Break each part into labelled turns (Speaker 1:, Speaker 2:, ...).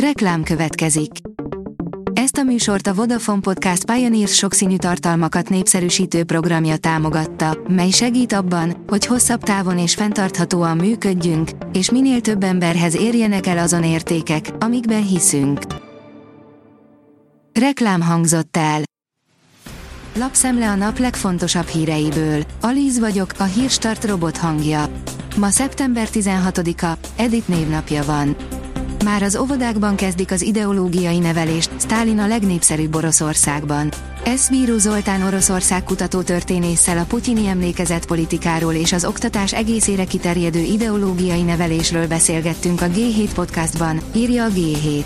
Speaker 1: Reklám következik. Ezt a műsort a Vodafone Podcast Pioneers sokszínű tartalmakat népszerűsítő programja támogatta, mely segít abban, hogy hosszabb távon és fenntarthatóan működjünk, és minél több emberhez érjenek el azon értékek, amikben hiszünk. Reklám hangzott el. Lapszemle a nap legfontosabb híreiből. Alíz vagyok, a hírstart robot hangja. Ma szeptember 16-a, Edith névnapja van. Már az óvodákban kezdik az ideológiai nevelést, Stálin a legnépszerűbb Oroszországban. Ez Bíró Zoltán Oroszország kutatótörténésszel a putyini emlékezett politikáról és az oktatás egészére kiterjedő ideológiai nevelésről beszélgettünk a G7 podcastban, írja a G7.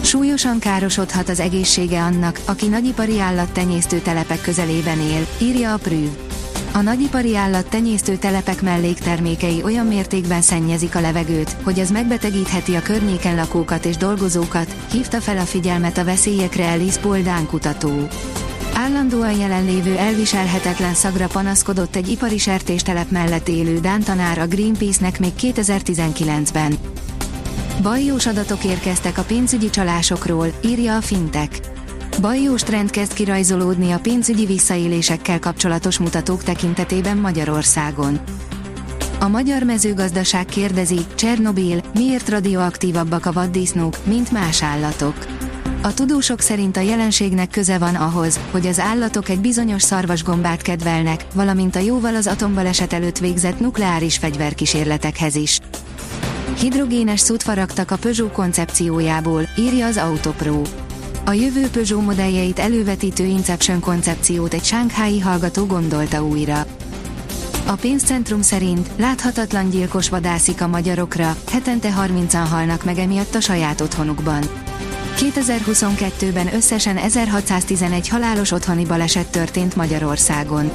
Speaker 1: Súlyosan károsodhat az egészsége annak, aki nagyipari állattenyésztő telepek közelében él, írja a Prüv. A nagyipari állat tenyésztő telepek melléktermékei olyan mértékben szennyezik a levegőt, hogy ez megbetegítheti a környéken lakókat és dolgozókat, hívta fel a figyelmet a veszélyekre Alice Poldán kutató. Állandóan jelenlévő elviselhetetlen szagra panaszkodott egy ipari sertéstelep mellett élő Dán tanár a Greenpeace-nek még 2019-ben. Bajós adatok érkeztek a pénzügyi csalásokról, írja a Fintech. Bajós trend kezd kirajzolódni a pénzügyi visszaélésekkel kapcsolatos mutatók tekintetében Magyarországon. A magyar mezőgazdaság kérdezi, Csernobil, miért radioaktívabbak a vaddisznók, mint más állatok. A tudósok szerint a jelenségnek köze van ahhoz, hogy az állatok egy bizonyos szarvasgombát kedvelnek, valamint a jóval az atombaleset előtt végzett nukleáris fegyverkísérletekhez is. Hidrogénes szút faragtak a Peugeot koncepciójából, írja az Autopro. A jövő Peugeot modelljeit elővetítő Inception koncepciót egy sánkhái hallgató gondolta újra. A pénzcentrum szerint láthatatlan gyilkos vadászik a magyarokra, hetente 30-an halnak meg emiatt a saját otthonukban. 2022-ben összesen 1611 halálos otthoni baleset történt Magyarországon.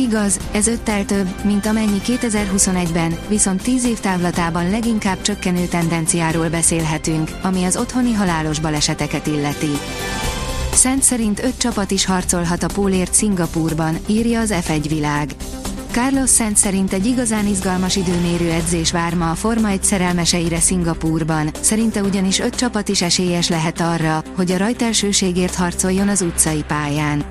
Speaker 1: Igaz, ez öttel több, mint amennyi 2021-ben, viszont 10 év távlatában leginkább csökkenő tendenciáról beszélhetünk, ami az otthoni halálos baleseteket illeti. Szent szerint öt csapat is harcolhat a pólért Szingapurban, írja az F1 világ. Carlos Szent szerint egy igazán izgalmas időmérő edzés vár ma a Forma 1 szerelmeseire Szingapurban, szerinte ugyanis öt csapat is esélyes lehet arra, hogy a rajtelsőségért harcoljon az utcai pályán.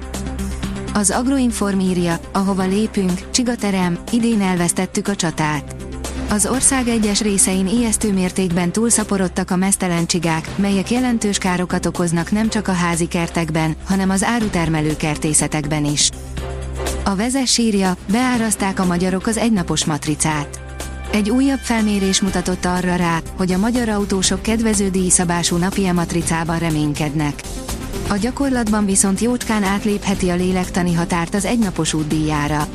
Speaker 1: Az Agroinform írja, ahova lépünk, csigaterem, idén elvesztettük a csatát. Az ország egyes részein ijesztő mértékben túlszaporodtak a mesztelen csigák, melyek jelentős károkat okoznak nem csak a házi kertekben, hanem az árutermelő kertészetekben is. A vezes írja, beáraszták a magyarok az egynapos matricát. Egy újabb felmérés mutatott arra rá, hogy a magyar autósok kedvező díjszabású napi matricában reménykednek. A gyakorlatban viszont jócskán átlépheti a lélektani határt az egynapos útdíjára.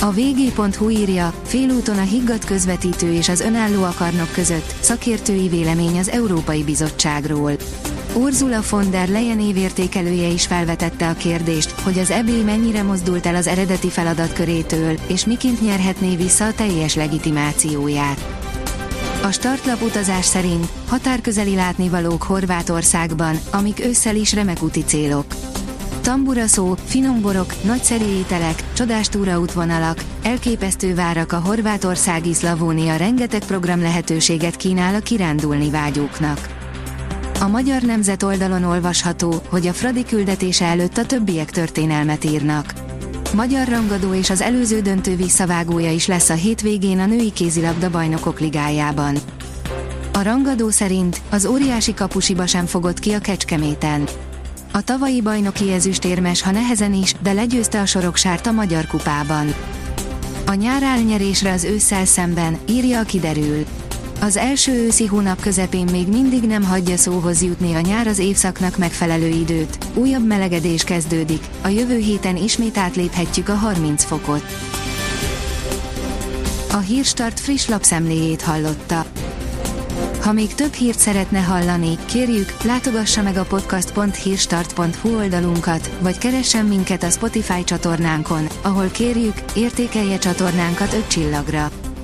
Speaker 1: A vg.hu írja, félúton a higgadt közvetítő és az önálló akarnok között, szakértői vélemény az Európai Bizottságról. Ursula von der Leyen évértékelője is felvetette a kérdést, hogy az EB mennyire mozdult el az eredeti feladatkörétől, és miként nyerhetné vissza a teljes legitimációját. A startlap utazás szerint határközeli látnivalók Horvátországban, amik ősszel is remek úti célok. Tambura szó, finom borok, nagyszerű ételek, csodás túraútvonalak, elképesztő várak a horvátországi Szlavónia rengeteg program lehetőséget kínál a kirándulni vágyóknak. A Magyar Nemzet oldalon olvasható, hogy a Fradi küldetése előtt a többiek történelmet írnak. Magyar rangadó és az előző döntő visszavágója is lesz a hétvégén a női kézilabda bajnokok ligájában. A rangadó szerint az óriási kapusiba sem fogott ki a Kecskeméten. A tavalyi bajnoki ezüstérmes, ha nehezen is, de legyőzte a soroksárt a Magyar Kupában. A nyár nyerésre az ősszel szemben, írja a kiderül. Az első őszi hónap közepén még mindig nem hagyja szóhoz jutni a nyár az évszaknak megfelelő időt, újabb melegedés kezdődik, a jövő héten ismét átléphetjük a 30 fokot. A Hírstart friss lapszemléjét hallotta. Ha még több hírt szeretne hallani, kérjük, látogassa meg a podcast.hírstart.hu oldalunkat, vagy keressen minket a Spotify csatornánkon, ahol kérjük, értékelje csatornánkat 5 csillagra.